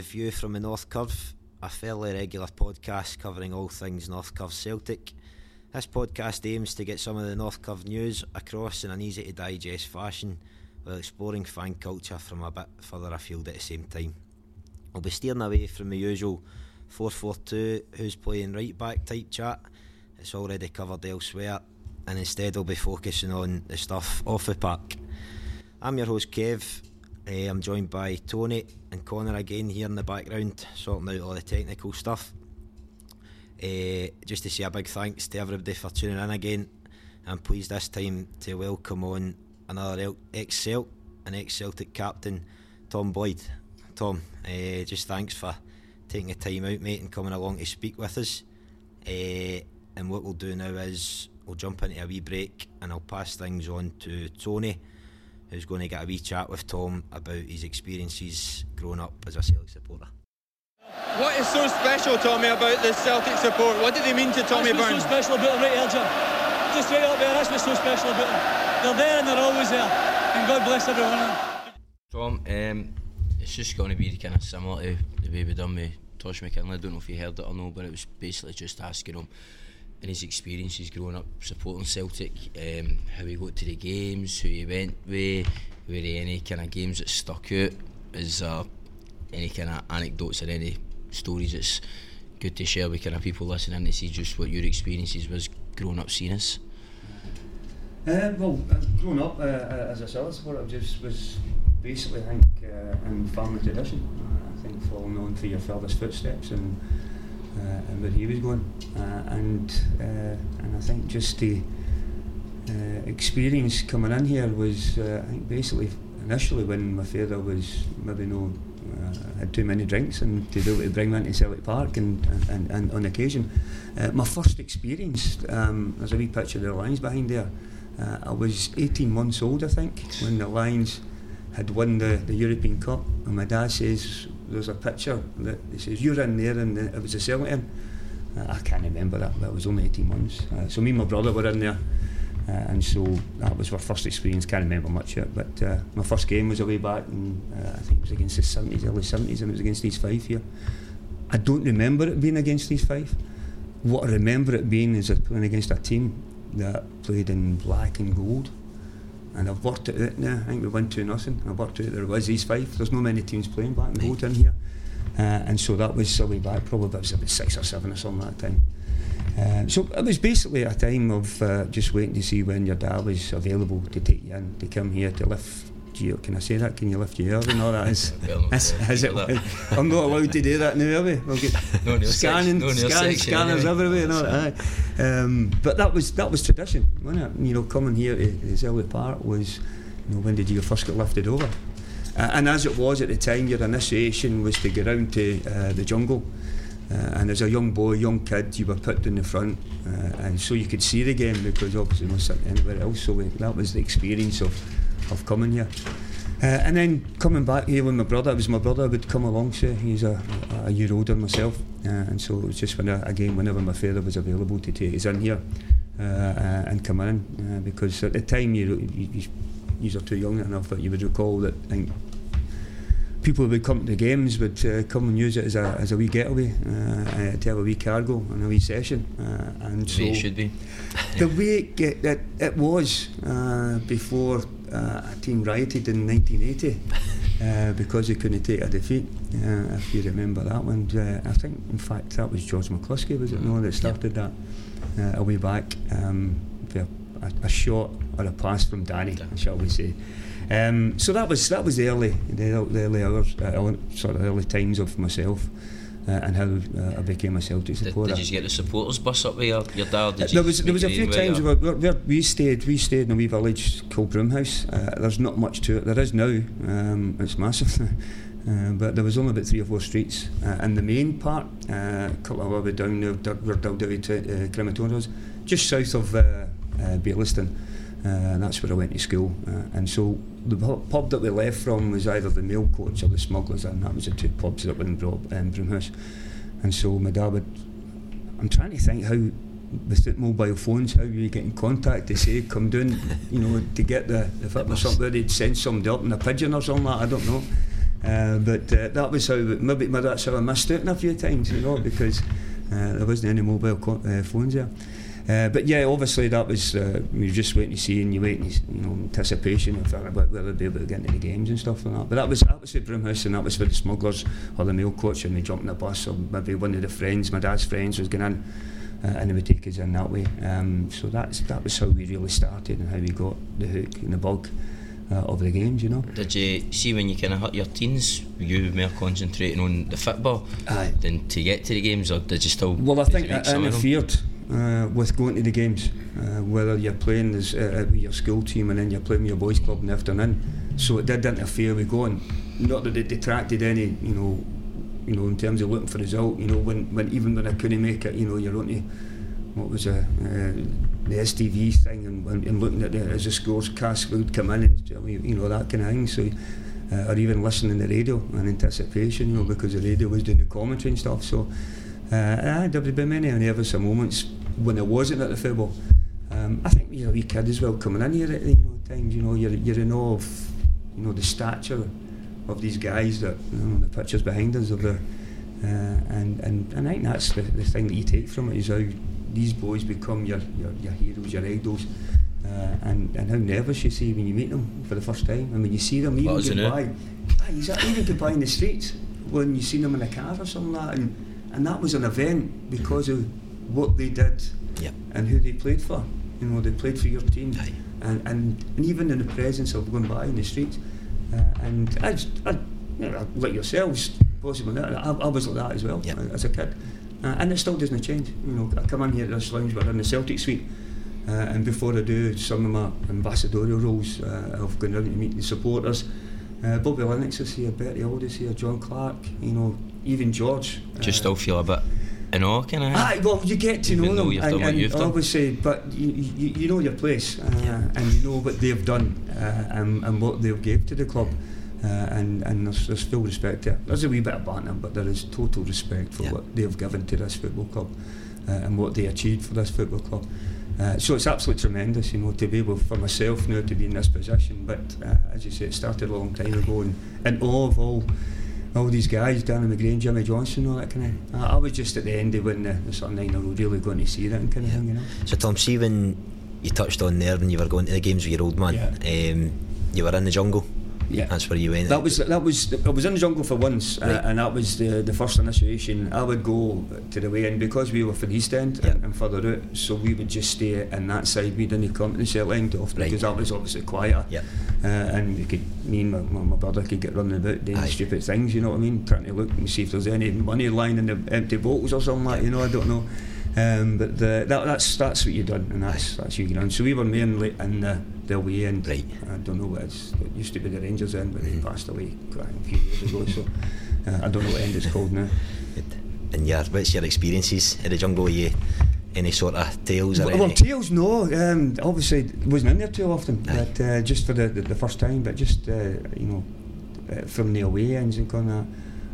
View from the North Curve, a fairly regular podcast covering all things North Curve Celtic. This podcast aims to get some of the North Curve news across in an easy to digest fashion while exploring fan culture from a bit further afield at the same time. I'll be steering away from the usual 4-4-2 who's playing right back type chat, it's already covered elsewhere, and instead we'll be focusing on the stuff off the park. I'm your host Kev, uh, I'm joined by Tony and Connor again here in the background, sorting out all the technical stuff. Uh, just to say a big thanks to everybody for tuning in again. I'm pleased this time to welcome on another ex Celt and ex Celtic captain, Tom Boyd. Tom, uh, just thanks for taking the time out, mate, and coming along to speak with us. Uh, and what we'll do now is we'll jump into a wee break and I'll pass things on to Tony who's going to get a wee chat with Tom about his experiences growing up as a Celtic supporter. What is so special, Tommy, about this Celtic support? What did they mean to Tommy That's Burns? so special about them right here, Jim. Just right up there, that's what's so special about them. They're there and they're always there. And God bless every one of them. Tom, um, it's just going to be kind of similar to the way we done with Tosh McKinlay. I don't know if you heard it or no, but it was basically just asking him and his experiences growing up supporting Celtic, um, how he got to the games, who he went with, were there any kind of games that stuck out, is there any kind of anecdotes or any stories that's good to share with kind of people listening to see just what your experiences was growing up seeing us? Uh, well, uh, growing up uh, uh, as a Celtic supporter, just was basically, I think, uh, in family tradition. Uh, I think following on through your father's footsteps and uh, and where he was going, uh, and uh, and I think just the uh, experience coming in here was, uh, I think, basically initially when my father was maybe no uh, had too many drinks and to be able to bring me into Celtic Park and, and, and on occasion. Uh, my first experience, um, there's a wee picture of the Lions behind there. Uh, I was 18 months old, I think, when the Lions had won the, the European Cup. And my dad says, there's a picture that he says, you're in there, and it was a Celtic I can't remember that, but it was only 18 months. Uh, so me and my brother were in there. Uh, and so that was our first experience. Can't remember much yet, but uh, my first game was away back, and uh, I think it was against the 70s, early 70s, and it was against East Fife here. I don't remember it being against East Fife. What I remember it being is it playing against a team that played in black and gold. And I've worked it out now. I think we won 2 nothing. I've worked out there was East Fife. There's no many teams playing black and gold in here. Uh, and so that was away back, probably it was about six or seven or something at that time. Uh, so it was basically a time of uh, just waiting to see when your dad was available to take you in, to come here to lift you. Can I say that? Can you lift your hair and all that? Is, Well, is, is it. I'm not allowed to do that now, are we? We'll get No scanning, no scanning scanners anyway. everywhere and all that. aye. Um, but that was that was tradition, wasn't it? You know, coming here to, to Zelda Park was, you know, when did you first get lifted over? Uh, and as it was at the time, your initiation was to get round to uh, the jungle. Uh, and as a young boy, young kid, you were put in the front, uh, and so you could see the game because obviously no sitting anywhere else. So that was the experience of, of coming here. Uh, and then coming back here with my brother, it was my brother would come along. So he's a, a year older than myself, uh, and so it was just when I, again whenever my father was available to take us in here uh, uh, and come in uh, because at the time you you, you are too young enough, but you would recall that I think people who would come to the games would uh, come and use it as a, as a wee getaway, uh, uh, to have a wee cargo and a wee session. Uh, and so The way it should be. the way it, it, it was uh, before uh, a team rioted in 1980 uh, because they couldn't take a defeat, uh, if you remember that one. Uh, I think, in fact, that was George McCluskey, was it no, that started that uh, a way back um, for a, a shot or a pass from Danny, shall we say. Um, so that was that was the early the early hours, uh, sort of early times of myself uh, and how uh, I became a Celtic Did, supporter. did you get the supporters bus up with your, dad? Did There was there was a few times where, where, where we stayed we stayed in a wee village called Broomhouse. Uh, there's not much to it. There is now. Um, it's massive. Uh, but there was only about three or four streets, uh, and the main part, uh, a couple of hours down there, dug down to uh, crematoriums, just south of uh, uh. Uh, that's where I went to school. Uh, and so the pub that we left from was either the mail coach or the smugglers, and that was the two pubs that were in, Bro- in Broomhouse. And so my dad would I'm trying to think how with mobile phones how you get in contact to say come down you know to get the if it was something he'd send somebody up in a pigeon or something I don't know Uh, but uh, that was how maybe that's how I missed out a few times, you know, because uh, there wasn't any mobile co- uh, phones there. Uh, but yeah, obviously that was uh, were just waiting to see, and you waiting, you know, anticipation of uh, whether they'd be able to get into the games and stuff like that. But that was that was the Broomhouse, and that was for the smugglers or the mail coach, and they jumped in the bus, or maybe one of the friends, my dad's friends, was going in, uh, and they would take us in that way. Um, so that's that was how we really started and how we got the hook and the bug uh, of the games, you know. Did you see when you kind of hit your teens, you were you more concentrating on the football Aye. than to get to the games, or did you still? Well, I think you make it some of them? interfered uh, with going to the games, uh, whether you're playing as, uh, with your school team and then you're playing with your boys' club in the afternoon. So it did interfere with going. Not that it detracted any, you know, you know, in terms of looking for result. You know, when, when even when I couldn't make it, you know, you're only what was a uh, the STV thing and, and looking at the as the scores cast would come in and you know that kind of thing. So. Uh, or even listening to the radio in anticipation, you know, because the radio was doing the commentary and stuff. So, uh, there would be many some moments when I wasn't at the football. Um, I think you're a wee kid as well coming in here at you know times. You know, you're you're in awe of you know the stature of these guys that you know, the pictures behind us of the uh, and and and I think that's the, the thing that you take from it is how these boys become your your, your heroes, your idols. Uh, and, and how nervous you see when you meet them for the first time and when you see them even What, isn't go it? by exactly, even go by in the streets when you seen them in a car or something like that and, and that was an event because of what they did Yep. and who they played for. You know, they played for your team, Aye. and, and and even in the presence of going by in the streets, uh, and I, just, I, you know, like yourselves, possibly, I, I was like that as well Yep. as a kid, uh, and it still doesn't change. You know, I come in here to this lounge, we're in the Celtic suite. Uh, and before I do some of my ambassadorial roles uh, of going around to meet the supporters, uh, Bobby Lennox is here, Bertie is here, John Clark, you know, even George. You uh, still feel a bit in awe, kind of? Aye, well, you get to know though them, and, and you've done. obviously, but you, you, you know your place, uh, and you know what they've done, uh, and, and what they've gave to the club, uh, and and there's, there's full respect there. There's a wee bit of banter, but there is total respect for Yeah. what they've given to this football club, uh, and what they achieved for this football club. Uh, so it's absolutely tremendous, you know, to be able for myself now to be in this position. But uh, as you say, it started a long time ago, and in awe of all all these guys, Danny McGrain, Jimmy Johnstone, all that kind of. I, I was just at the end of when the, the sort of nine were really going to see that kind of thing, you know. So Tom, see when you touched on there when you were going to the games with your old man, um, you were in the jungle. Yeah. That's where you went. That was that was I was in the jungle for once, Right. uh, and that was the the first initiation. I would go to the way in because we were for the East End Yeah. and, and further out, so we would just stay in that side. We didn't come to the Celtic end off Right. because that was obviously quieter. Yeah. Uh, and we could, me and my, my, my brother could get running about doing Aye. stupid things, you know what I mean? Trying to look and see if there's any money lying in the empty bottles or something like, you know, I don't know. Um, but the, that, that's that's what you done, and that's that's you on. So we were mainly in the, the away end. Right. I don't know what it's. It used to be the Rangers end, but Mhm. they passed away a few years ago. So uh, I don't know what end it's called now. And yeah, what's your experiences in the jungle? Are you any sort of tales Well, well? Tails, no. Um, obviously, wasn't in there too often, Aye. but uh, just for the, the, the first time. But just uh, you know, uh, from the away ends and kind of.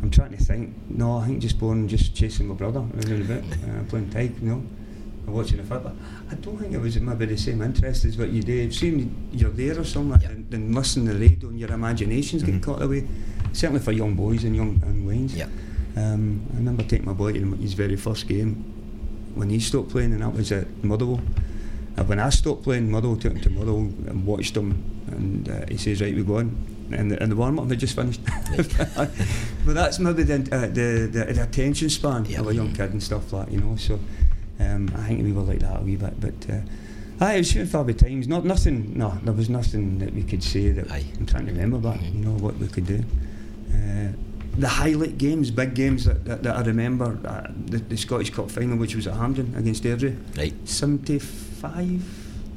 I'm trying to think. No, I think just born just chasing my brother around a bit, uh, playing tag, you know, and watching the football. I don't think it was maybe the same interest as what you do. Seeing you're there or something, Yeah. and, and listening to the radio and your imaginations Mhm. get caught away. Certainly for young boys and young and Waynes. Yeah. Um, I remember taking my boy to his very first game when he stopped playing, and that was at Motherwell. Uh, when I stopped playing, Motherwell took him to Motherwell and watched him, and uh, he says, "Right, we go on." And the, and the warm up had just finished. but that's maybe the, uh, the, the the attention span Yeah. of a young kid and stuff like you know. So um, I think we were like that a wee bit, but. Uh, Aye, it was few far times. Not nothing. No, there was nothing that we could say that Aye. I'm trying to remember. But Mhm. you know what we could do. Uh, the highlight games, big games that, that, that I remember, uh, the, the Scottish Cup final, which was at Hampden against Airdrie. Right. 75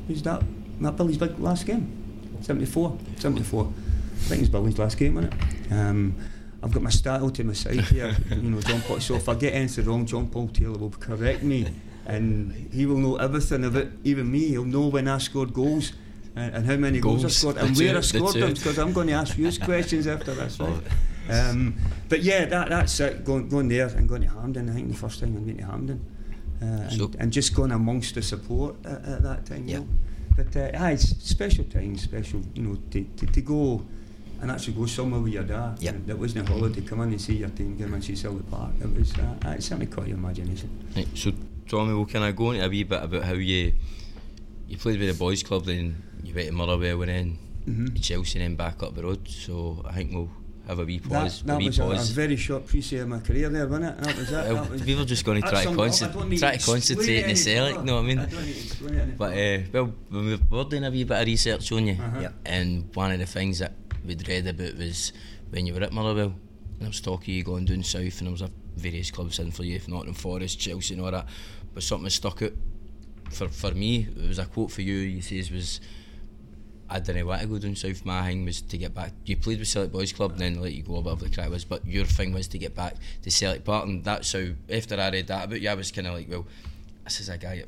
was that that Billy's big last game 74 74 I think it's Billy's last game wasn't it um, I've got my style to my side here you know John Paul so if I get anything wrong John Paul Taylor will correct me and he will know everything about even me he'll know when I scored goals and, and how many goals, I scored and where two- I scored them because I'm going to ask you questions after this right? Oh. um, but yeah that, that's it going, going there and going to Hampden. I think the first time I went to Hampden, uh, and, So- and just going amongst the support at, at that time. Yeah. You know. But uh, aye, it's special times, special, you know, to, to, to go and actually go somewhere with your dad. Yep. That wasn't a holiday. Come in and see your team, come and see Celtic Park. It was, uh, it certainly caught your imagination. Right, so Tommy, well, can I go into a wee bit about how you you played with the boys club, then you went to Motherwell and then Mhm. Chelsea and then back up the road. So I think we'll have a wee That, pause. that a wee was a, a very short preset of my career there, wasn't it? That was it. Well, that was, we were just going to try to, concent- try to concentrate it any Celtic, know what I mean? I don't need to explain it But uh, well, we were doing a wee bit of research on you, Uh-huh. Yep. and one of the things that we'd read about was when you were at Motherwell, and there was talk of you going down south, and there was a various clubs in for you, if Nottingham Forest, Chelsea, and all that. But something stuck out for for me. It was a quote for you. You says was. I don't want to go down south. My thing was to get back. You played with Celtic Boys Club, and then let you go above the crack was. But your thing was to get back to Celtic Park, and that's how. After I read that about you, I was kind of like, well, this is a guy that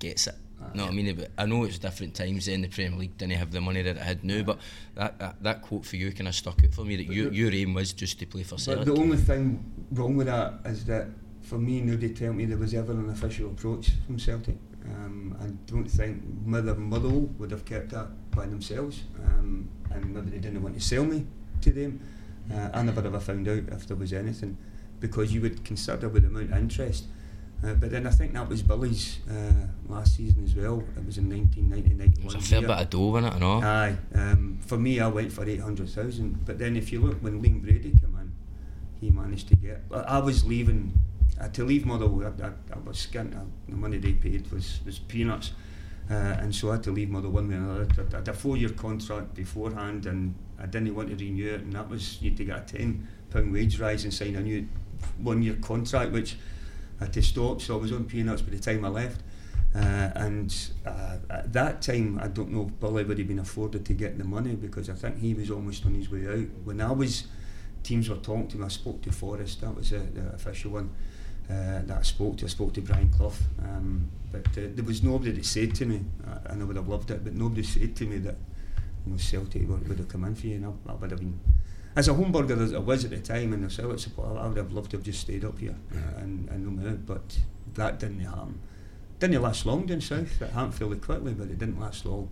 gets it. Know what I mean? But I know it's different times then. The Premier League didn't have the money that it had now. But that, that, that quote for you kind of stuck out for me. That you, your aim was just to play for But Celtic. the only thing wrong with that is that for me, nobody tell me there was ever an official approach from Celtic. Um, I don't think Mother Motherwell would have kept that by themselves, um, and maybe they didn't want to sell me to them. Uh, I never ever found out if there was anything because you would consider with the amount of interest. Uh, but then I think that was Billy's uh, last season as well. It was in 1990 it was a fair bit of dough in it, I know. Aye. Um, for me, I went for 800,000. But then if you look, when Liam Brady came in, he managed to get... I I was leaving... Uh, to leave Motherwell, I, I, I was skint. Uh, the money they paid was, was peanuts. Uh, and so I had to leave Motherwell one way or another. I had a four-year contract beforehand and I didn't want to renew it. And that was, you had to get a £10 wage rise and sign a new one-year contract, which I had to stop. So I was on peanuts by the time I left. Uh, and uh, at that time, I don't know if Billy would have been afforded to get the money because I think he was almost on his way out. When I was, teams were talking to me, I spoke to Forest, that was the official one uh, that I spoke to. I spoke to Brian Clough. Um, but uh, there was nobody that said to me, uh, and I would have loved it, but nobody said to me that you know, Celtic would have come in for you, and I, I would have been. As a Homburger as I was at the time, and a Celtic supporter, I would have loved to have just stayed up here and, and no moved, but that didn't happen didn't last long down south. It happened fairly quickly, but it didn't last long.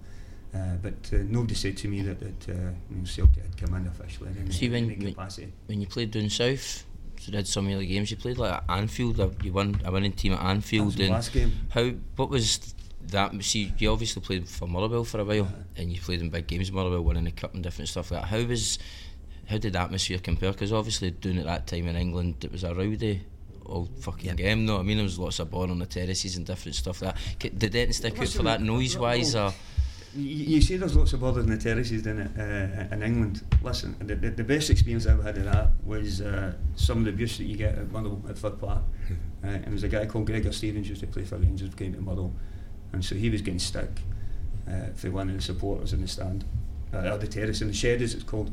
Uh, but uh, nobody said to me that, that uh, you know, Celtic had come in officially in See, when- any when- capacity. when you played down south, so did some of the games you played like at Anfield, you won a winning team at That Anfield. was the last game. how what was that? See, you obviously played for Motherwell for a while, and you played in big games, Motherwell winning the cup and different stuff like that. How was how did atmosphere compare? Because obviously doing at that time in England, it was a rowdy. Old fucking game, no. I mean, there was lots of ball on the terraces and different stuff like that. K- Did anything stick out for that noise wise, or You, you say there's lots of borders in the terraces in, it, uh, in England. Listen, the, the, the best experience I ever had of that was uh, some of the abuse that you get at Motherwell at Fir Park. Uh, and there was a guy called Gregor Stevens who used to play for Rangers, came to Motherwell, and so he was getting stick uh, for one of the supporters in the stand, uh, or the terrace in the shed as it's called.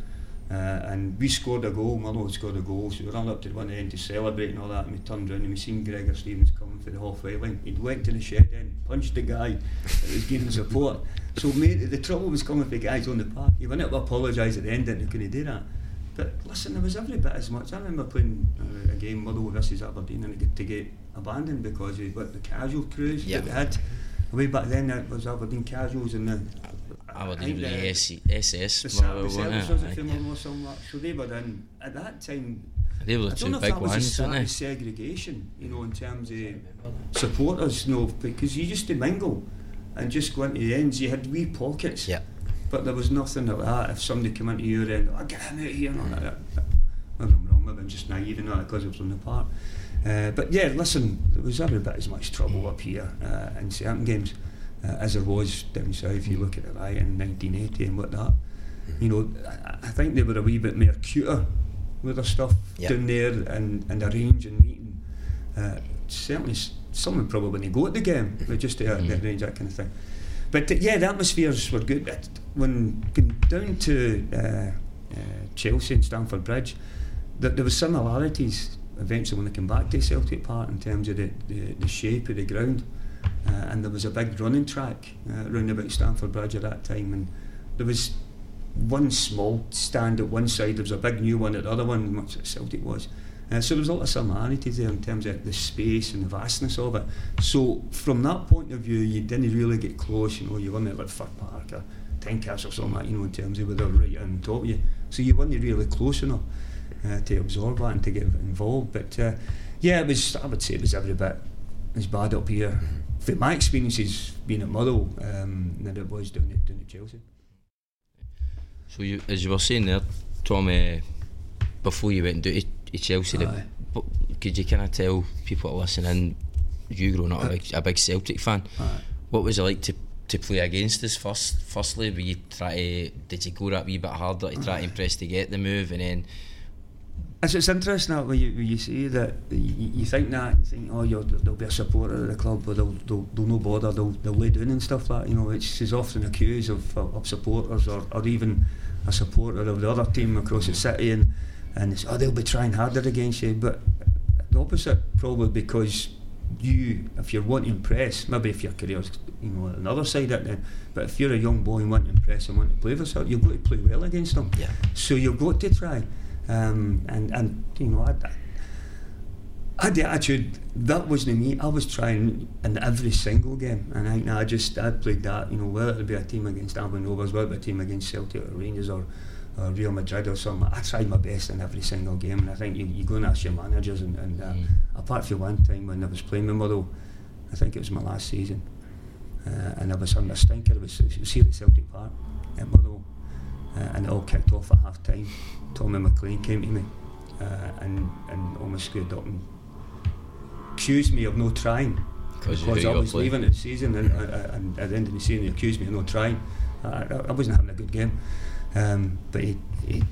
Uh, and we scored a goal, Motherwell scored a goal, so we ran up to the one end to celebrate and all that, and we turned around and we seen Gregor Stevens coming for the halfway line. He'd went to the shed end, punched the guy that was giving support. So mate, the trouble was coming for the guys on the park. He went up to apologise at the end that they couldn't do that. But listen, there was every bit as much. I remember playing uh, a game Motherwell versus Aberdeen and it got to get abandoned because of what the casual crews Yeah. that they had. Way back then, that was Aberdeen casuals and the. I would think leave the the- SS, the SS Saturday Motherwell, service wasn't was it? a few Aye. more somewhat. So they were in at that time. They were I the don't two know if big that was a ones, weren't of they? segregation, you know, in terms of supporters, you know, because you used to mingle and just go into the ends. You had wee pockets, Yeah. but there was nothing like that. If somebody came into your end, oh, get him out here, and all that. that- Maybe I'm wrong, maybe I'm just naive and that because it was on the park. Uh, but yeah, listen, there was every bit as much trouble up here uh, in certain games uh, as there was down south. If you look at it right in 1980 and whatnot. You know, I, I think they were a wee bit more cuter with their stuff Yeah. down there and, and arrange and meeting. Uh, certainly, s- someone probably wouldn't go at the game, but just to uh, arrange that kind of thing. But uh, yeah, the atmospheres were good. When down to uh, uh, Chelsea and Stamford Bridge, th- there was similarities eventually when they came back to Celtic Park in terms of the, the, the shape of the ground. Uh, and there was a big running track uh, round about Stamford Bridge at that time, and there was one small stand at one side, there was a big new one at the other one, much as Celtic was. Uh, so there was a lot of similarities there in terms of the space and the vastness of it. So from that point of view, you didn't really get close, you know, you weren't like Fir Park or 10 or something like you know, in terms of where they're right on top of you. So you weren't really close enough uh, to absorb that and to get involved. But uh, yeah, it was. I would say it was every bit as bad up here. For my experiences being at Motherwell um, than it was down at, down at Chelsea. So you, as you were saying there, Tom, uh, before you went to, to Chelsea, that, could you kind of tell people listening, you growing up a big, a big Celtic fan, Aye. what was it like to to play against us first? Firstly, were you try to, did you go that wee bit harder to try to impress to get the move, and then it's, it's interesting that when you, when you say that you, you think that you think oh you there'll be a supporter of the club but they'll, they'll, they'll no bother they'll, they'll lay down and stuff like that you know which is often accused of, of, supporters or, or even a supporter of the other team across the city and and it's, oh they'll be trying harder against you but the opposite probably because you if you're wanting to impress maybe if your career's you know another side at then but if you're a young boy and want to impress and want to play for yourself you've got to play well against them yeah. so you've got to try um, and and you know I, I had the attitude that wasn't me. I was trying in every single game, and I I just I played that. You know, whether it be a team against Albion Rovers, whether it be a team against Celtic or Rangers or, or Real Madrid or something. I tried my best in every single game, and I think you, you go and ask your managers. And, and uh, mm. apart from one time when I was playing with Motherwell, I think it was my last season, uh, and I was on a stinker. It was, it was here at Celtic Park at Motherwell, uh, and it all kicked off at half time. Tommy McLean came to me uh, and, and almost squared up and accused me of no trying. Because I was leaving the season and, and, at the end of the season he accused me of no trying. I, I wasn't having a good game, um, but he, he,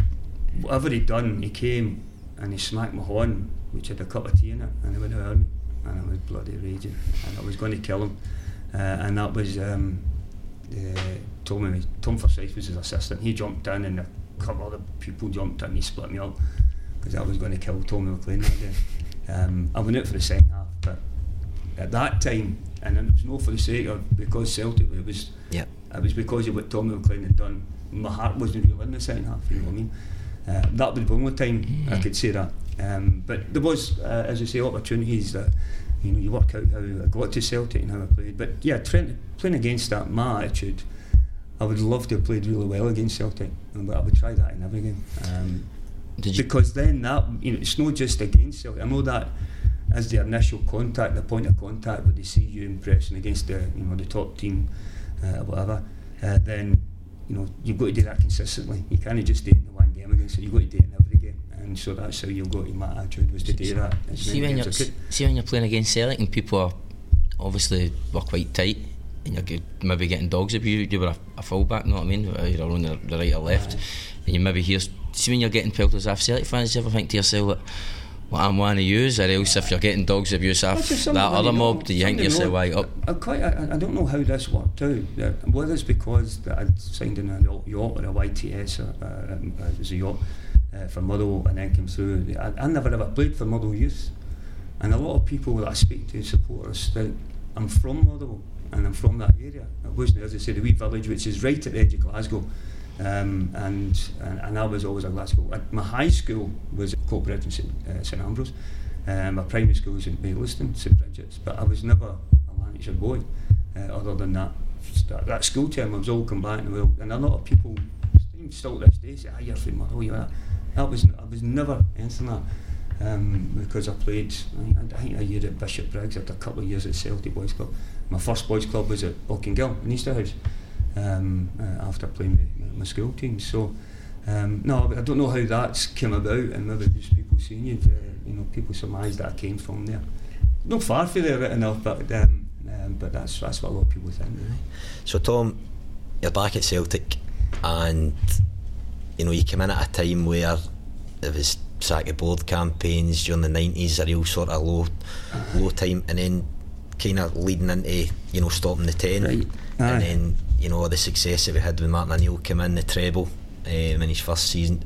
whatever he'd done, he came and he smacked my horn, which had a cup of tea in it, and he went at me, and I was bloody raging, and I was going to kill him, uh, and that was um, uh, Tom, Tom Forsyth was his assistant. He jumped in and a couple of other people jumped in and he split me up because I was going to kill Tommy McLean that day. Um, I went out for the second half, but at that time, and it was not for the sake of because Celtic, it was yep. it was because of what Tommy McLean had done. My heart wasn't really in the second half, you know what I mean? Uh, that was the only time mm-hmm. I could say that. Um, but there was, uh, as I say, opportunities that you know you work out how I got to Celtic and how I played. But yeah, trying, playing against that, my attitude I would love to have played really well against Celtic, but I would try that in every game. Um, because then that you know it's not just against Celtic. I know that as the initial contact, the point of contact, where they see you impressing against the you know the top team, uh, whatever. Uh, then you know you've got to do that consistently. You can't just do it in the one game against it. You've got to do it in every and so that's how you'll go to my attitude was to do that. See when you're see when you're playing against Celtic and people are obviously were quite tight and you're good, maybe getting dogs if you you were a, a fullback, know what I mean? You're on the, the right or left, and you maybe hear. See when you're getting pelters off Celtic fans, you ever think to yourself like, well, I'm one of yous, or else if you're getting dogs abuse off that other mob, do you think yourself, why up? I, quite, I, I, don't know how this worked out. Whether it's because I'd signed in a yacht or a YTS, or, uh, um, uh, it was a yacht uh, for Motherwell, and then came through. I, I never ever played for Motherwell Youth, and a lot of people that I speak to, supporters, that I'm from Motherwell and I'm from that area. I wasn't, as I said, a wee village which is right at the edge of Glasgow. Um, and, and, and I was always a Glasgow. My high school was at Coatbridge and St, uh, St Ambrose. Um, my primary school was in Baillieston, St Bridget's, but I was never a Lanarkshire boy. Uh, other than that, that, school term, I was all combatant. And a lot of people still to this day say, "Ah, you're from Motherwell." You are. That was I was never anything like um, because I played. I, I think a year at Bishopbriggs, after a couple of years at Celtic Boys Club my first boys club was at Auchengill in Easterhouse um, uh, after playing with my school team. So um, no, I don't know how that's came about, and maybe just people seeing you, uh, you know, people surmise that I came from there. Not far from there, right enough, but um, um, but that's that's what a lot of people think. Really. So Tom, you're back at Celtic, and you know you came in at a time where it was sack of board campaigns during the nineties, a real sort of low low time, and then kind of leading into you know stopping the ten, right. and then you know all the success that we had when Martin O'Neill came in the treble um, in his first season.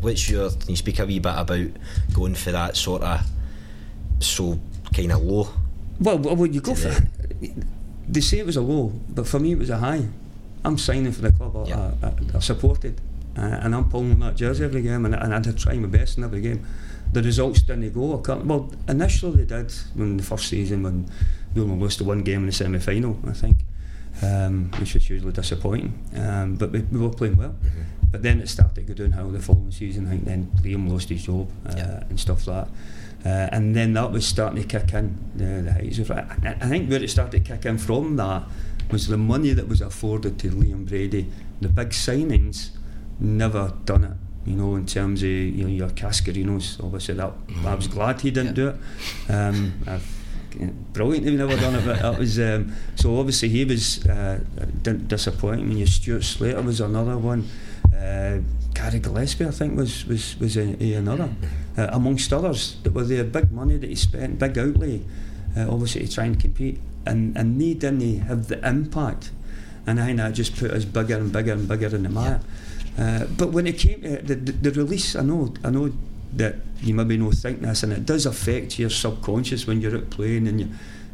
What's your? Can you speak a wee bit about going for that sort of so kind of low? Well, well, you go for. The, they say it was a low, but for me it was a high. I'm signing for the club. Yeah. I, I, I supported, uh, and I'm pulling that jersey every game, and, and I to try my best in every game. The results didn't go. Well, initially they did when the first season when we only lost the one game in the semi final, I think. um, which was hugely disappointing. Um, but we, we were playing well. But then it started to go downhill the following season. I think then Liam lost his job uh, Yeah. and stuff like that. Uh, and then that was starting to kick in the, the heights. I, I think where it started to kick in from that was the money that was afforded to Liam Brady. The big signings never done it. You know, in terms of you know, your Cascarinos, obviously that I was glad he didn't do it. Um, I've, brilliant he'd never done it, but that was um, so obviously he was uh, di- disappointing. When you Stuart Slater was another one. Uh, Gary Gillespie, I think, was was was a, a another, uh, amongst others that were there. Big money that he spent, big outlay, uh, obviously to try and compete, and and they didn't have the impact, and I think that just put us bigger and bigger and bigger in the mire. Uh, but when it came to the, the, the release, I know I know that you maybe not think this, and it does affect your subconscious when you're out playing and you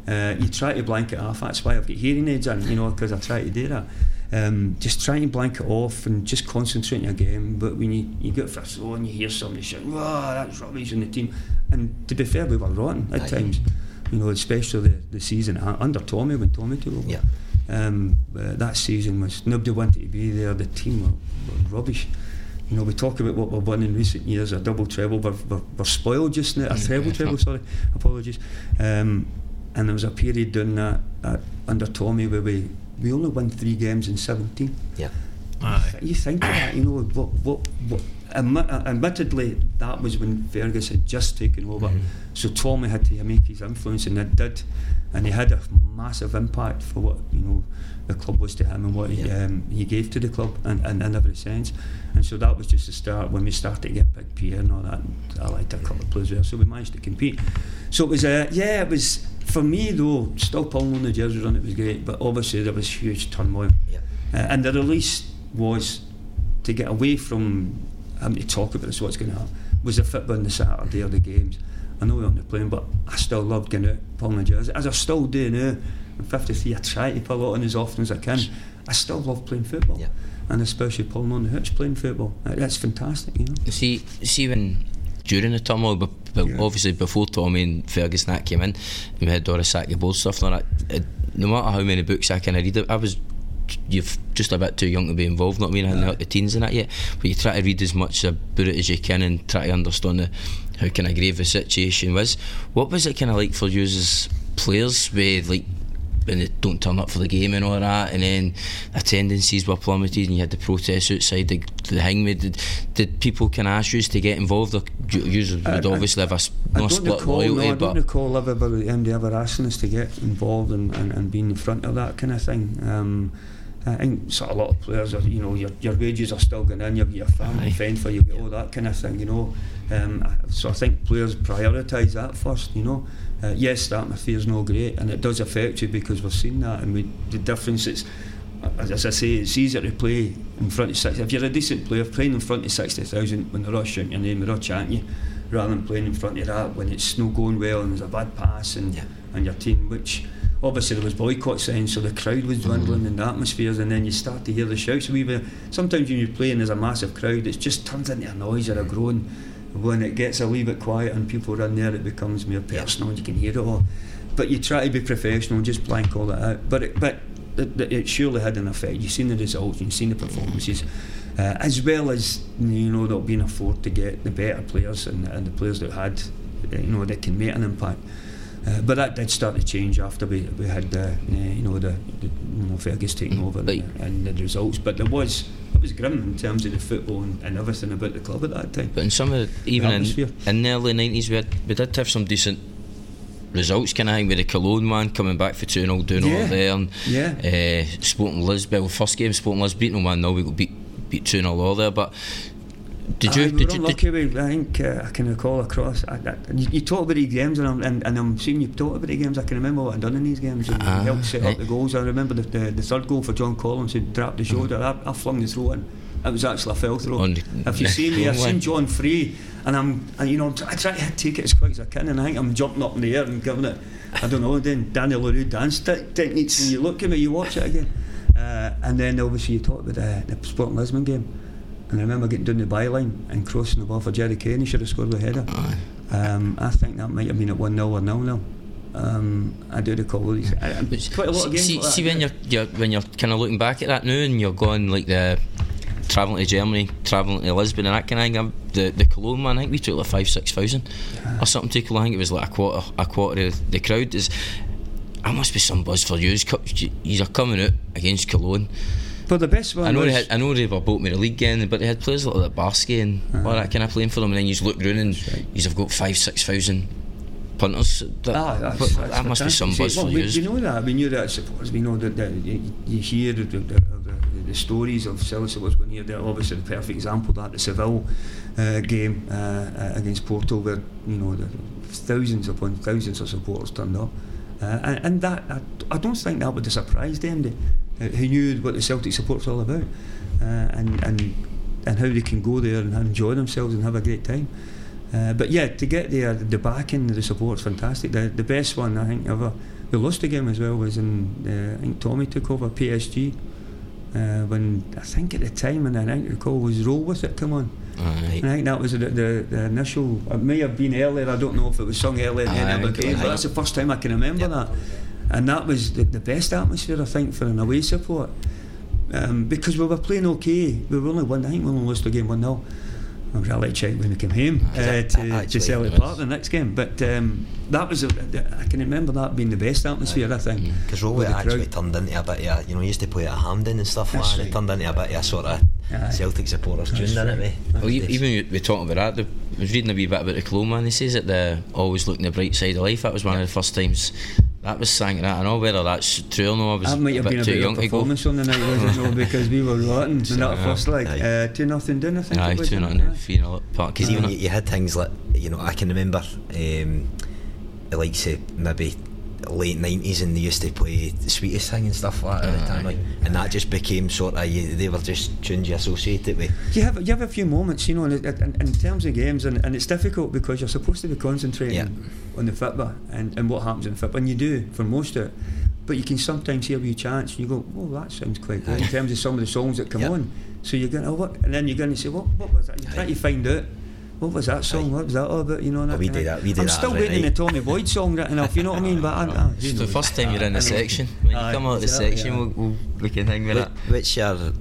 uh, you try to blank it off. That's why I've got hearing aids in, you know, because I try to do that. Um, just try and blank it off and just concentrate on your game. But when you, you get first row and you hear somebody shouting, "Wow, that's rubbish!" in the team, and to be fair, we were rotten at Aye. times. You know, especially the, the season uh, under Tommy when Tommy took over. Yeah. Um, uh, that season was nobody wanted to be there. The team were, were rubbish. You know, we talk about what we've won in recent years, a double treble. We're, we're, we're spoiled just now, a treble treble. Sorry, apologies. Um, and there was a period during that uh, under Tommy where we we only won three games in seventeen. Yeah. Aye. You think of that, you know, what, what, what, admi- admittedly, that was when Fergus had just taken over. So Tommy had to make his influence, and it did. And he had a massive impact for what, you know, the club was to him and what he, um, he gave to the club and, and in every sense. And so that was just the start when we started to get Big Pierre and all that. And I liked a couple of players there, so we managed to compete. So it was, uh, yeah, it was, for me though, still pulling on the jersey run, it was great, but obviously there was huge turmoil. Yeah. Uh, and the release was to get away from having to talk about this, what's going to happen, was the football on the Saturday or the games. I know we weren't playing, but I still loved getting out, pulling the jersey. As I still do now, I'm 53, I try to pull on as often as I can. I still love playing football. Yeah. And especially pulling on the hitch playing football. Uh, That's fantastic, you know. See, see when during the turmoil, but, Yeah. obviously before Tommy and Fergus and that came in, we had Doris Sackey Bold stuff like that. It, no matter how many books I can read, I was you're just a bit too young to be involved. Not mean, I hadn't hit the teens in that yet, but you try to read as much about it as you can and try to understand the, how kind of grave the situation was. What was it kind of like for you as players, with like when they don't turn up for the game and all that, and then attendances were plummeted, and you had the protests outside the, the hangman. Did, did people can ask you to get involved? Or you, you would I- I- obviously have a s- I no don't split recall, loyalty, no, I but don't recall everybody MD ever asking us to get involved and, and, and being in front of that kind of thing. Um, I think sort of a lot of players are, you know, your, your wages are still going in, got your family fend for, you've all that kind of thing, you know. Um, so I think players prioritise that first, you know. Uh, yes, that is no great, and it does affect you because we've seen that, and we, the difference is, as, I say, it's easier to play in front of six. If you're a decent player, playing in front of sixty thousand when they're all shouting your name, they're all chanting you, rather than playing in front of that when it's not going well and there's a bad pass and Yeah. and your team, which obviously there was boycott signs, so the crowd was dwindling in the atmospheres, and then you start to hear the shouts. We were sometimes when you're playing, there's a massive crowd. It just turns into a noise or a groan. When it gets a wee bit quiet and people are in there, it becomes more personal and you can hear it all. But you try to be professional just blank all that out. But it, but it, it surely had an effect. You've seen the results, you've seen the performances, uh, as well as you know not being be afford to get the better players and, and the players that had uh, you know that can make an impact. Uh, but that did start to change after we, we had uh, you know the, the you know Fergus taking over But- and, and the results. But there was was grim in terms of the football and, and everything about the club at that time. But in some of the, even in, in the early nineties, we had, we did have some decent results. Kind of thing with the Cologne man coming back for two 0 doing Yeah. all there, and Yeah. uh, Sporting Lisbon first game Sporting Lisbon beating them one 0 we got beat beat two 0 all there. But did you Aye, did you were did, I think uh, I can recall across. I, I, you, you talk about these games, and I'm, and, and I'm seeing you talk about the games. I can remember what I'd done in these games and Ah, helped set up the goals. I remember the, the, the third goal for John Collins, who dropped the shoulder. I, I flung the throw in. It was actually a fell throw. On if you see me, I've seen. John free, and I'm, and, you know, t- I try to take it as quick as I can, and I think I'm jumping up in the air and giving it. I don't know. Then Daniel LaRue dance te- techniques, and you look at me, you watch it again, uh, and then obviously you talk about the, the Sporting Lisbon game. And I remember getting down the byline and crossing the ball for Jerry Kane. He should have scored the header. Um, I think that might have been at 1 0 or 0 0. Um, I do recall these. I, I, quite a lot of games. see, like see when you're, you're when you're kind of looking back at that now and you're going like the travelling to Germany, travelling to Lisbon and that kind of thing. The the Cologne one, I think we took like five six thousand or something to Cologne. I think it was like a quarter a quarter of the crowd. Is that must be some buzz for you. You're coming out against Cologne. But the best one I know was, had, I know were both in the league again, but they had players like Littbarski and all that kind of playing for them. And then you just look around and right. you have got five six thousand punters. That, Ah, that's, that's that must be some buzz well, for we, you. know that. We knew that. I suppose we know that, that you, you hear the, the, the, the, stories of Celtic was going here. They're obviously the perfect example of that the Seville uh, game uh, uh, against Porto, where you know the thousands upon thousands of supporters turned up, uh, and, and that I, I don't think that would have surprised them. They, uh, who knew what the Celtic support's all about, uh, and and and how they can go there and enjoy themselves and have a great time. Uh, but yeah, to get there, the backing, the support's fantastic. The, the best one I think ever, we lost the game as well was in, uh, I think Tommy took over PSG. Uh, when I think at the time, and I think recall was roll with it. Come on, I think that was the, the, the initial. It may have been earlier. I don't know if it was sung earlier in Aye, any other game, but that's the first time I can remember that. And that was the, the best atmosphere I think for an away support. Um, because we were playing okay. We were only one. I think we only lost the game one 0 I was really check when we came home Aye, uh, that- to, that to actually Selly was. Park the next game. But um, that was, a, I can remember that being the best atmosphere. I think. Because Rowan with actually crowd. turned into a bit of, a- you know, he used to play at Hampden and stuff like That's that, and it turned into a bit of a sort of Aye. Celtic supporters That's tune, didn't it? Well, e- even we- we talking about that, the, I was reading a wee bit about the Cologne man. He says that the always looking the bright side of life. That was one of the first times that was sang that. I know whether that's true or not. I was That might a have bit been a bit of young a performance on the night, wasn't it? No, because we were rotten in that Aye. first leg. Uh, two nothing down, I think. Aye, two nothing. it? Final park. Because even you, you had things like, you know, I can remember um, the likes of maybe late 90s and they used to play the sweetest thing and stuff like that at the time. Like, and that just became sort of, they were just tunes you associated with. You have you have a few moments, you know, in, in, in terms of games, and, and it's difficult because you're supposed to be concentrating Yeah. on the football and, and what happens in football, and you do for most of it. But you can sometimes hear a wee chance, and you go, "Oh, that sounds quite good." In terms of some of the songs that come Yeah. on, so you're going, "Oh, what?" And then you're going to say, "What? What was that?" You try Aye. to find out. What was that song? Aye. What was that all about? You know, and Oh, that we kind do of- that- we do I'm that still every waiting on the night. Tommy Boyd song written off. You know what I mean? But I, I, It's the first time you're in the section. When you come out of the section, aye. we'll, we'll, we can hang with Wh- that. Which you're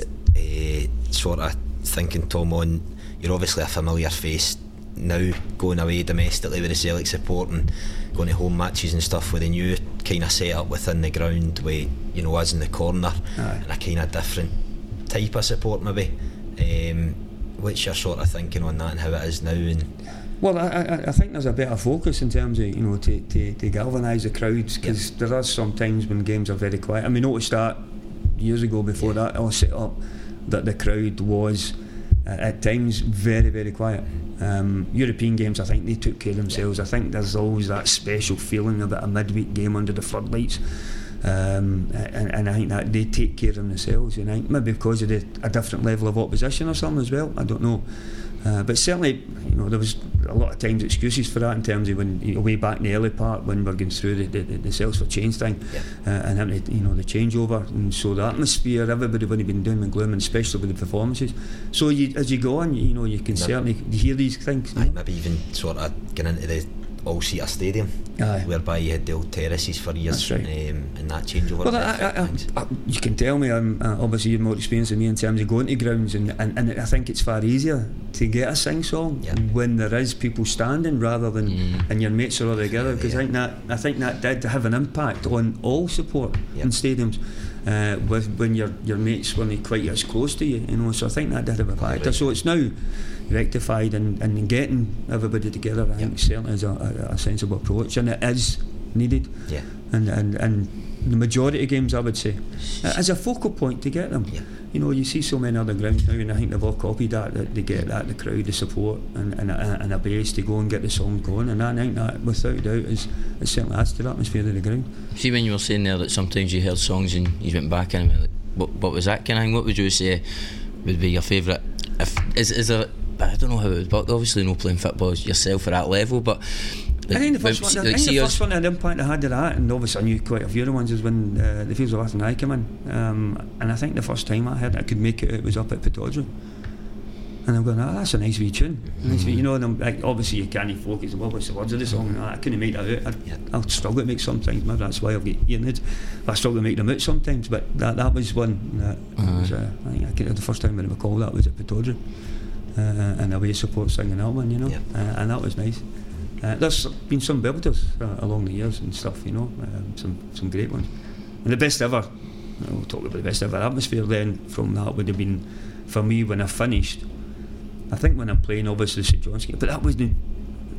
uh, sort of thinking, Tom, on, you're obviously a familiar face now going away domestically with the Celtic support and going to home matches and stuff with a new kind of set up within the ground with, you know, us in the corner Aye. and a kind of different type of support maybe. Um, which you're sort of thinking on that and how it is now and Well, I, I, I think there's a better focus in terms of you know to, to, to galvanise the crowds because there are some times when games are very quiet. I mean, noticed that years ago before that all set up that the crowd was uh, at times very very quiet. Um, European games, I think they took care of themselves. I think there's always that special feeling about a midweek game under the floodlights. Um, and, and I think that they take care of themselves. And I think maybe because of the, a different level of opposition or something as well. I don't know. Uh, but certainly, you know, there was a lot of times excuses for that in terms of when you know, way back in the early part when we're going through the, the, the, Celts for Change thing Yeah. uh, and having you know the changeover and so the atmosphere everybody would have been doom and gloom and especially with the performances so you, as you go on you, know you can certainly hear these things know. maybe even sort of getting into the all-seater stadium Aye. whereby you had the old terraces for years right. um, and that changeover Well, I, I. I, you can tell me, I'm uh, obviously you're more experienced than me in terms of going to grounds, and, and, and I think it's far easier to get a sing song Yeah. when there is people standing rather than Mm. and your mates are all together. Because Yeah. I think that I think that did have an impact on all support Yeah. in stadiums. Uh, with when your your mates weren't quite as close to you, you know. So I think that did have a factor. So it's now rectified and, and getting everybody together. I think certainly is a, a, a sensible approach, and it is needed yeah and, and, and the majority of games I would say as a focal point to get them Yeah. you know you see so many other grounds now and I think they've all copied that, that they get that the crowd the support and, and, a, and a base to go and get the song going and I think that without doubt is it certainly adds to the atmosphere of the ground See, when you were saying there that sometimes you heard songs and you went back and like, what, what was that kind of thing? What would you say would be your favourite? If is, is there? I don't know how it would work. Obviously, no playing football yourself at that level, but I think the first like, one, like, I think the first one that had impact I had to that, and obviously I knew quite a few other ones, is when uh, the Fields of Athenry came in. Um, and I think the first time I heard I could make it, it was up at Pittodrie. And I'm going, oh, that's a nice wee tune. Nice wee, you know, and I'm, like, obviously you can't focus. Well, what's the words of the song? And I couldn't make that out. I, Yeah. I'll struggle to make sometimes. Maybe that's why I've got heads. I struggle to make them out sometimes. But that, that was one that was, uh, I think I could, the first time I recall that was at Pittodrie. Uh, and away support singing that one, you know. Yeah. Uh, and that was nice. Uh, there's been some uh, along the years and stuff, you know, um, some some great ones. And the best ever, we'll talk about the best ever atmosphere then from that would have been for me when I finished. I think when I'm playing, obviously St Johnstone but that was the,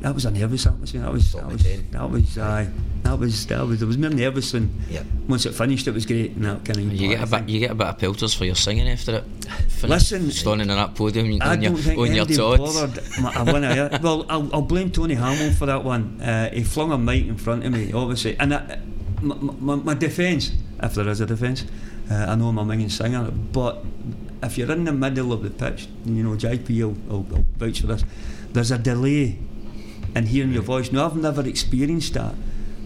that was a nervous atmosphere. That was that Top was that was aye, that was that was there was more nervous and Yep. once it finished, it was great and that kind of. You get a bit, you get a bit of pelters for your singing after it. Listen, standing on that podium, you I on your, don't think on your anybody bothered. I wanna well, I'll, I'll blame Tony Hamill for that one. Uh, he flung a mic in front of me, obviously, and I, my, my, my defence, if there is a defence, uh, I know I'm a minging singer, but if you're in the middle of the pitch, you know, JP will, will, will vouch for this. There's a delay in hearing your voice. Now, I've never experienced that.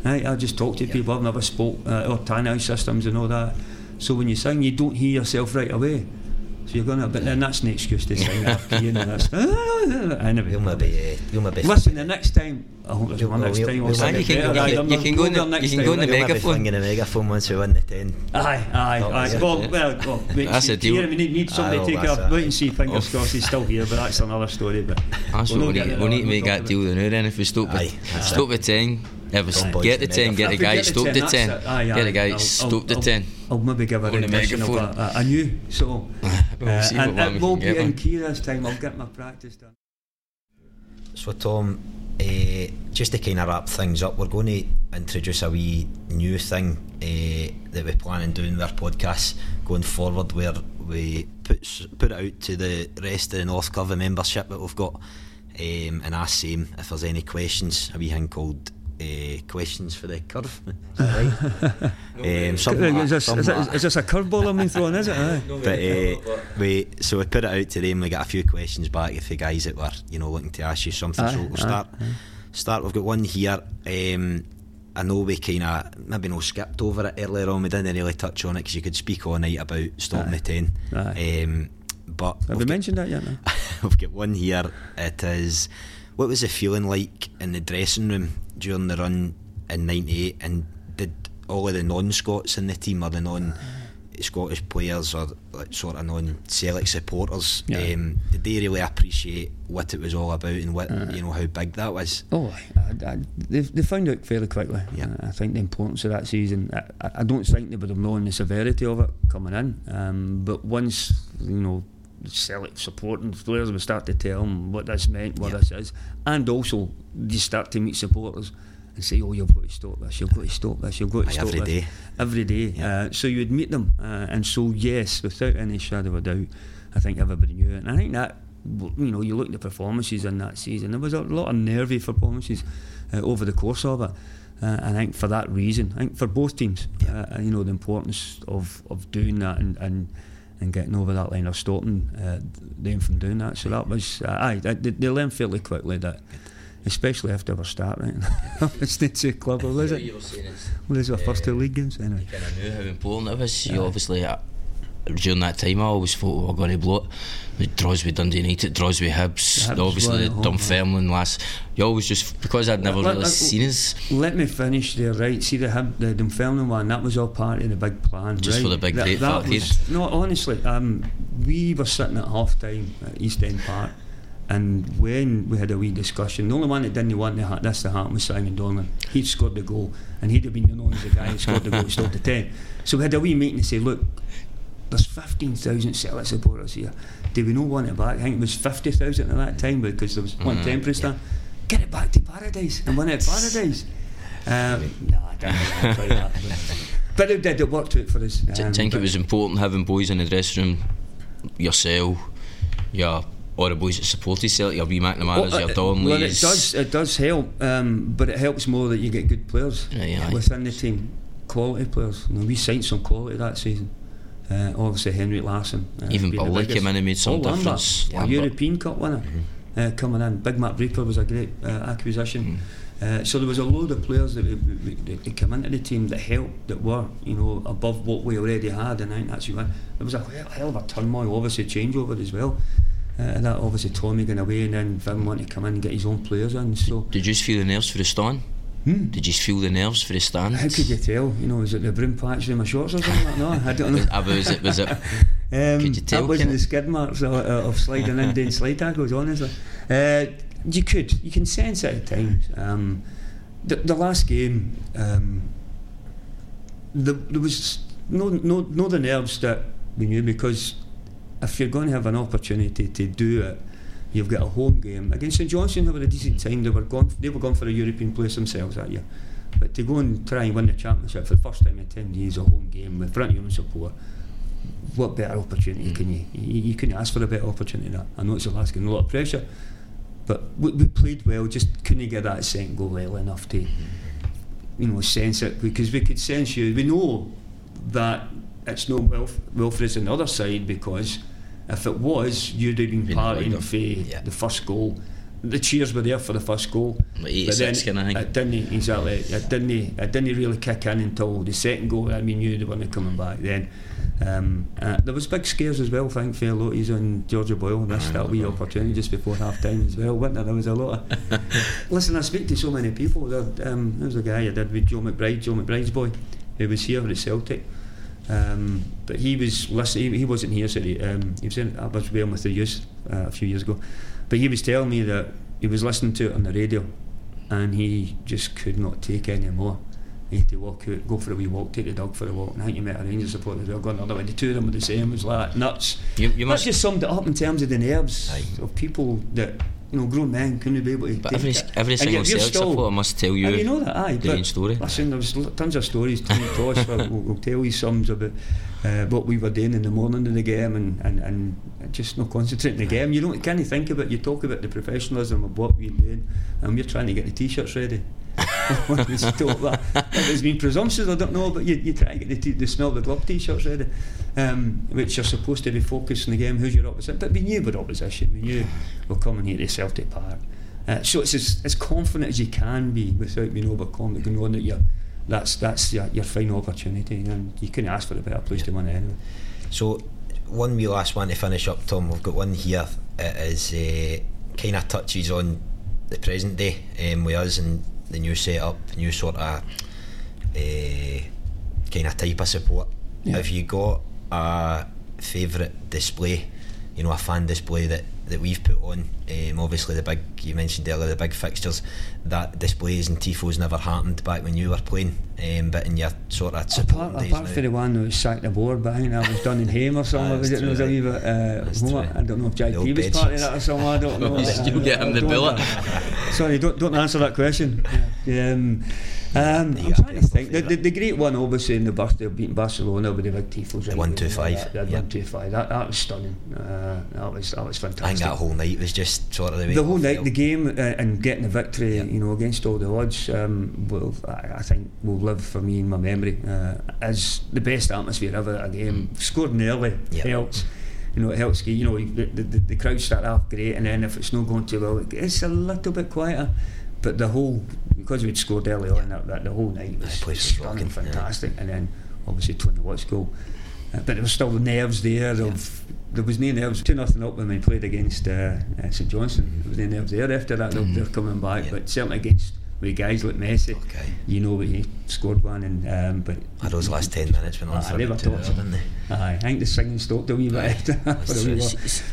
Right? I just talk to people. I've never spoke uh, or tannoy systems and all that. So when you sing, you don't hear yourself right away. So you're going to, but then that's an excuse to sing off key and that's. anyway, We'll maybe, uh, we'll maybe. Listen, the next time, I hope there's We'll- one next we'll- time. we'll I'll sing maybe- it you can- better. you Aye, can- you I'm can go in the- going next you can time, go in the right? We'll mega- maybe megaphone. fling in a megaphone once we win the 10. Aye, aye, Oh, aye. yeah. Well, well, well wait and That's see. a deal. Yeah, we need, need somebody Aye, to take well, a that's wait it. and see. Fingers Oh. crossed he's still here, but that's another story. But That's we'll what not we get need. into We that, need to we'll make talk that about deal now then if we stop Aye, with that's stop it. with ten. If we Don't get the the ten, get the guy get stop the ten. Get aye. the guy I'll- stop the ten. I'll maybe give a On the rendition of a, megaphone. a, a new song. We'll Uh, and what it will be in key this time. I'll get my practice done. So, Tom, uh, just to kind of wrap things up, we're going to introduce a wee new thing uh, that we plan on doing with our podcast going forward, where we put put it out to the rest of the North Curve membership that we've got, um, and ask them if there's any questions. A wee thing called. Uh, questions for the curve, is right? um, something Is this, something is, like this, this a curveball I'm being thrown, is it? Aye. But uh, we so we put it out to them. We got a few questions back if the guys that were you know looking to ask you something. so we'll aye, start. Start. We've got one here. Um, I know we kind of maybe no skipped over it earlier on. We didn't really touch on it because you could speak all night about stopping Aye. the ten. Aye. Um, but Have we mentioned that yet? No? We've got one here. It is what was the feeling like in the dressing room during the run in '98, and did all of the non-Scots in the team or the non-Scottish players or like sort of non-Celtic supporters, Yeah. um, did they really appreciate what it was all about and what you know how big that was? Oh, I, I, they, they found out fairly quickly. Yeah. Uh, I think the importance of that season. I, I I don't think they would have known the severity of it coming in. Um, but once you know, Celtic supporting players would start to tell them what this meant, what Yeah. this is, and also you start to meet supporters and say, "Oh, you've got to stop this. You've got to stop this. You've got to Aye, stop every this." day. Every day. Yeah. Uh, so you would meet them, uh, and so yes, without any shadow of a doubt, I think everybody knew it. And I think that you know, you look at the performances in that season. There was a lot of nervy performances uh, over the course of it. Uh, and I think for that reason, I think for both teams, Yeah. uh, you know, the importance of, of doing that and, and and getting over that line of stopping uh, them from doing that. So that was, uh, aye, they, they learned fairly quickly that, especially after our start, right? it's not too clever, was it? You were saying it's- Well, these were first two league games, anyway. kind of knew how important it was. You obviously, uh, during that time, I always thought we were going to blow it. The draws with Dundee United, draws with Hibs, Hibs obviously the Dunfermline last. You always just because I'd never Let- really let- seen us Let me finish there, right? See the Hib- the Dunfermline one. That was all part of the big plan, Just right? for the big that, that was, No, honestly, um, we were sitting at half time at East End Park, and when we had a wee discussion, the only one that didn't want to this to happen was Simon Donnelly. He'd scored the goal, and he'd have been known as the guy who scored the goal to stop the ten. So we had a wee meeting to say, look, there's 15,000 Celtic supporters here. Do we not want it back? I think it was 50,000 at that time because there was one Mhm, temporary stand. Get it back to Paradise and win it at Paradise. Um, no, I don't know about that. But, it did, it worked out for us. I Um, think it was important having boys in the dressing room, yourself, your all the boys that supported Celtic, your wee McNamara's, Oh, your uh, Donnellys. Well, it does. It does help, um, but it helps more that you get good players Aye, aye. within the team, quality players. You know, we signed some quality that season. Uh, obviously, Henrik Larsson. Uh, Even being the Burley biggest. came in and made some Oh, difference. a Lambert. European Cup winner Mm-hmm. uh, coming in. Big Marc Rieper was a great uh, acquisition. Uh, so there was a load of players that, that came into the team that helped, that were you know above what we already had, and I think that's why there was a hell of a turmoil, obviously changeover as well. Uh, that obviously Tommy going away and then Wim wanting to come in and get his own players in. So Did you feel the nerves for the stand? Hmm? Did you feel the nerves for the stand? how could you tell? You know, was it the broom patch in my shorts or something? no, I don't know. Uh, was it? Was it? Um, Could you tell, That wasn't the skid marks of, uh, of sliding in doing slide tackles, honestly. Uh, you could, you can sense it at times. Um, the, the last game, um, the, there was no, no, no the nerves that we knew because if you're going to have an opportunity to do it, you've got a home game against St. They were a decent time. They were gone. They were going for a European place themselves that year. But to go and try and win the championship for the first time in ten years, a home game with front of your own support, what better opportunity can you, mm. you? You couldn't ask for a better opportunity than that. I know it's game, a lot of pressure, but we, we played well. Just couldn't get that second goal early enough to, you know, sense it because we could sense you. We know that it's no Wilf, Wilfred's on the other side because if it was, you'd have been Been partying for Yeah. the first goal. The cheers were there for the first goal. Like 86 kind of. It didn't exactly. It didn't. It didn't really kick in until the second goal. I mean, knew they weren't coming back then. Um, uh, there was big scares as well. I think for Loties and George O'Boyle missed that wee opportunity just before half time as well. Wasn't there? There was a lot of. Listen, I speak to so many people. There, um, there was a guy I did with Joe McBride, Joe McBride's boy, who was here at Celtic. Um, but he was listening. He, he wasn't here. So he, um, he was in, I was with him with the youth uh, a few years ago. But he was telling me that he was listening to it on the radio, and he just could not take any more. He had to walk out, go for a wee walk, take the dog for a walk. And I think you met a Rangers supporter as well, going the other way. The two of them were the same. It was like nuts. You, you That must. just summed it up in terms of the nerves Aye. of people that you know, grown men couldn't be able to. But every, it. every single Celtic supporter must tell you, you know that, aye. the but main story. Listen, there's tons of stories. Tony Tosh will, will, will tell you some about uh, what we were doing in the morning of the game and, and, and just not concentrating on the game. You don't can't think about. You talk about the professionalism of what we're doing, and we're trying to get the ready. Still that. If it's been presumptuous, I don't know, but you, you try to get the, t- the smell of the glove t-shirts ready, um, which are supposed to be focused on the game. Who's your opposition? But we knew we're opposition. We knew we're coming here to Celtic Park. Uh, so it's as, as confident as you can be without being overconfident, knowing that you're, that's that's your, your final opportunity, and you couldn't ask for a better place to win it anyway. So, one wee last one to finish up, Tom. We've got one here. It is uh, kind of touches on the present day um, with us and the new setup, new sort of uh, kind of type of support. Yeah. Have you got a favourite display? You know, a fan display that, that we've put on. Um, obviously, the big you mentioned earlier, the big fixtures. That displays and tifos never happened back when you were playing. Um, but in your sort of Apart, days apart from the one that was sacked the board, but I think that was done in Hame or something. Was it? Was a wee bit. Uh, what- I don't know if The was part of that or something. I don't know. You get him the know. Sorry, don't don't answer that question. Um, um, I'm trying to think. The, the, the great one, obviously, in the birthday of beating Barcelona with the big tifos. The 125, That, that yeah. 125. That, that was stunning. Uh, that was that was fantastic. I think that whole night was just sort of the the whole night, the game, uh, and getting the victory, you know, against all the odds, um, will I, I think will live for me in my memory uh, as the best atmosphere ever at a game. Scoring early Yeah. helps. You know, it helps. You know, the, the, the, the crowd start off great, and then if it's not going too well, it's a little bit quieter. But the whole because we'd scored early on, that, that the whole night was, The place was stunning, rocking, fantastic, and then obviously Tony Watt's goal. Uh, but there was still the nerves there of there was no nerves two nothing up when we played against uh, uh, St Johnstone. There was no nerves there after that. They're, they're coming back, but certainly against with guys like Messi, Okay. you know that he scored one and um, but Ah, those last 10 minutes when they about were two didn't they? Aye, I think the singing stopped a wee bit after a wee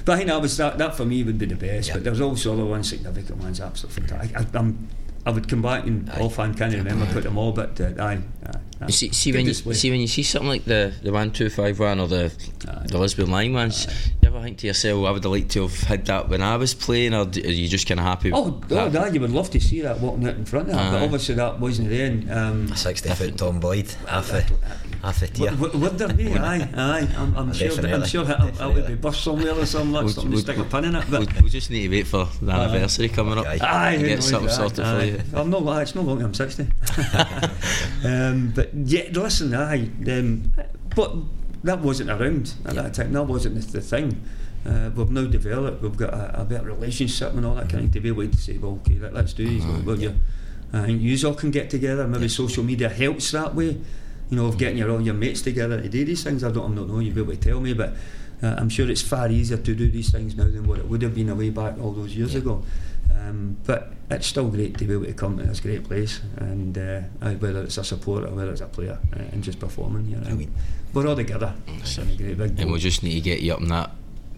But I think that was that, that for me would be the best. Yeah. But there's also other ones, significant ones, absolutely fantastic. I, I'm, I would come back and Aye. offhand can't remember put them all, but uh, aye, aye, You see, see Good when you display. see when you see something like the the one two five one or the Aye. the Lisbon Lion ones, you ever think to yourself, well, I would have liked to have had that when I was playing, or d- are you just kind of happy? Oh, with oh, that? that you would love to see that walking out in front of him, but Aye. obviously that wasn't then. Um, A 60 foot Tom Boyd, half a, half a tier. would, would, would there be? Aye, aye. I'm, I'm sure. That, I'm Definitely, sure that, that would be definitely. bust somewhere or something. Like Would- something to would- stick a pin in it. But We'll, we'll just need to wait for the anniversary coming up. Okay. Aye, and get knows, something aye, sorted aye. for you. I'm not. aye, It's not long. I'm sixty. um, but yeah, listen, aye. Um, but that wasn't around at that time. That wasn't the, the thing. Uh, we've now developed. We've got a, a better relationship and all that kind of to be able to say, well, okay, let, let's do this. Uh-huh, Well, you, I think you all can get together. Maybe social media helps that way. You know, of getting your all your mates together to do these things. I don't, I don't know. You'll be able to tell me, but Uh, I'm sure it's far easier to do these things now than what it would have been a way back all those years Yeah. ago. Um, but it's still great to be able to come to this great place, and uh, uh, whether it's a supporter, whether it's a player, uh, and just performing here. Brilliant. We're all together. It's a great big And boat. we'll just need to get you up in that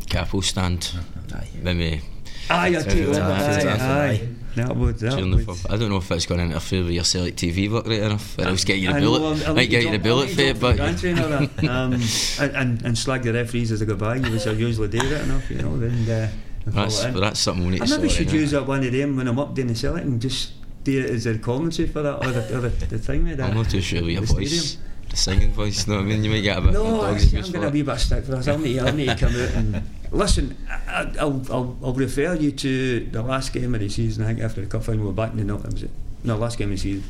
capo stand. Aye. Maybe Aye, I take Aye, aye, Aye, aye. aye. That would. That during would. pub. I don't know if it's going to interfere with your Celtic TV work right enough. Or else get you the I know, bullet. I'll- I'll Might get you the bullet for it, but the and um, and, and, and slag the referees as I go by, which I usually do right enough, you know. Then uh, that's, but that's something we need I to maybe should out. use up one of them when I'm up doing the Celtic and just do it as a commentary for that or the, or the, the thing with that. I'm not too sure with your voice. stadium. The singing voice, you know what I mean? You might get a bit No, of I, dog's I'm going to be a bit stick for us. I'll need, I'll need to come out and listen. I, I'll, I'll, I'll refer you to the last game of the season. I think after the cup final, we're back in the no, was it? No, last game of the season,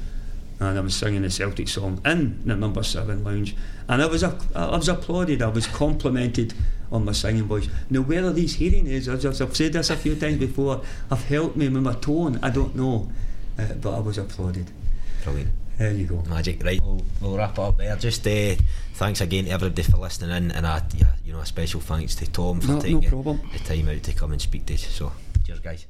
and I was singing the Celtic song in the number seven lounge, and I was a, I was applauded. I was complimented on my singing voice. Now where whether these hearing aids, I've I've said this a few times before, I've helped me with my tone. I don't know, uh, but I was applauded. Brilliant. There you go. Magic, right? We'll, we'll wrap it up there. Just uh, thanks again to everybody for listening in, and a yeah, you know a special thanks to Tom for No- no taking problem. the time out to come and speak to us. So, cheers, guys.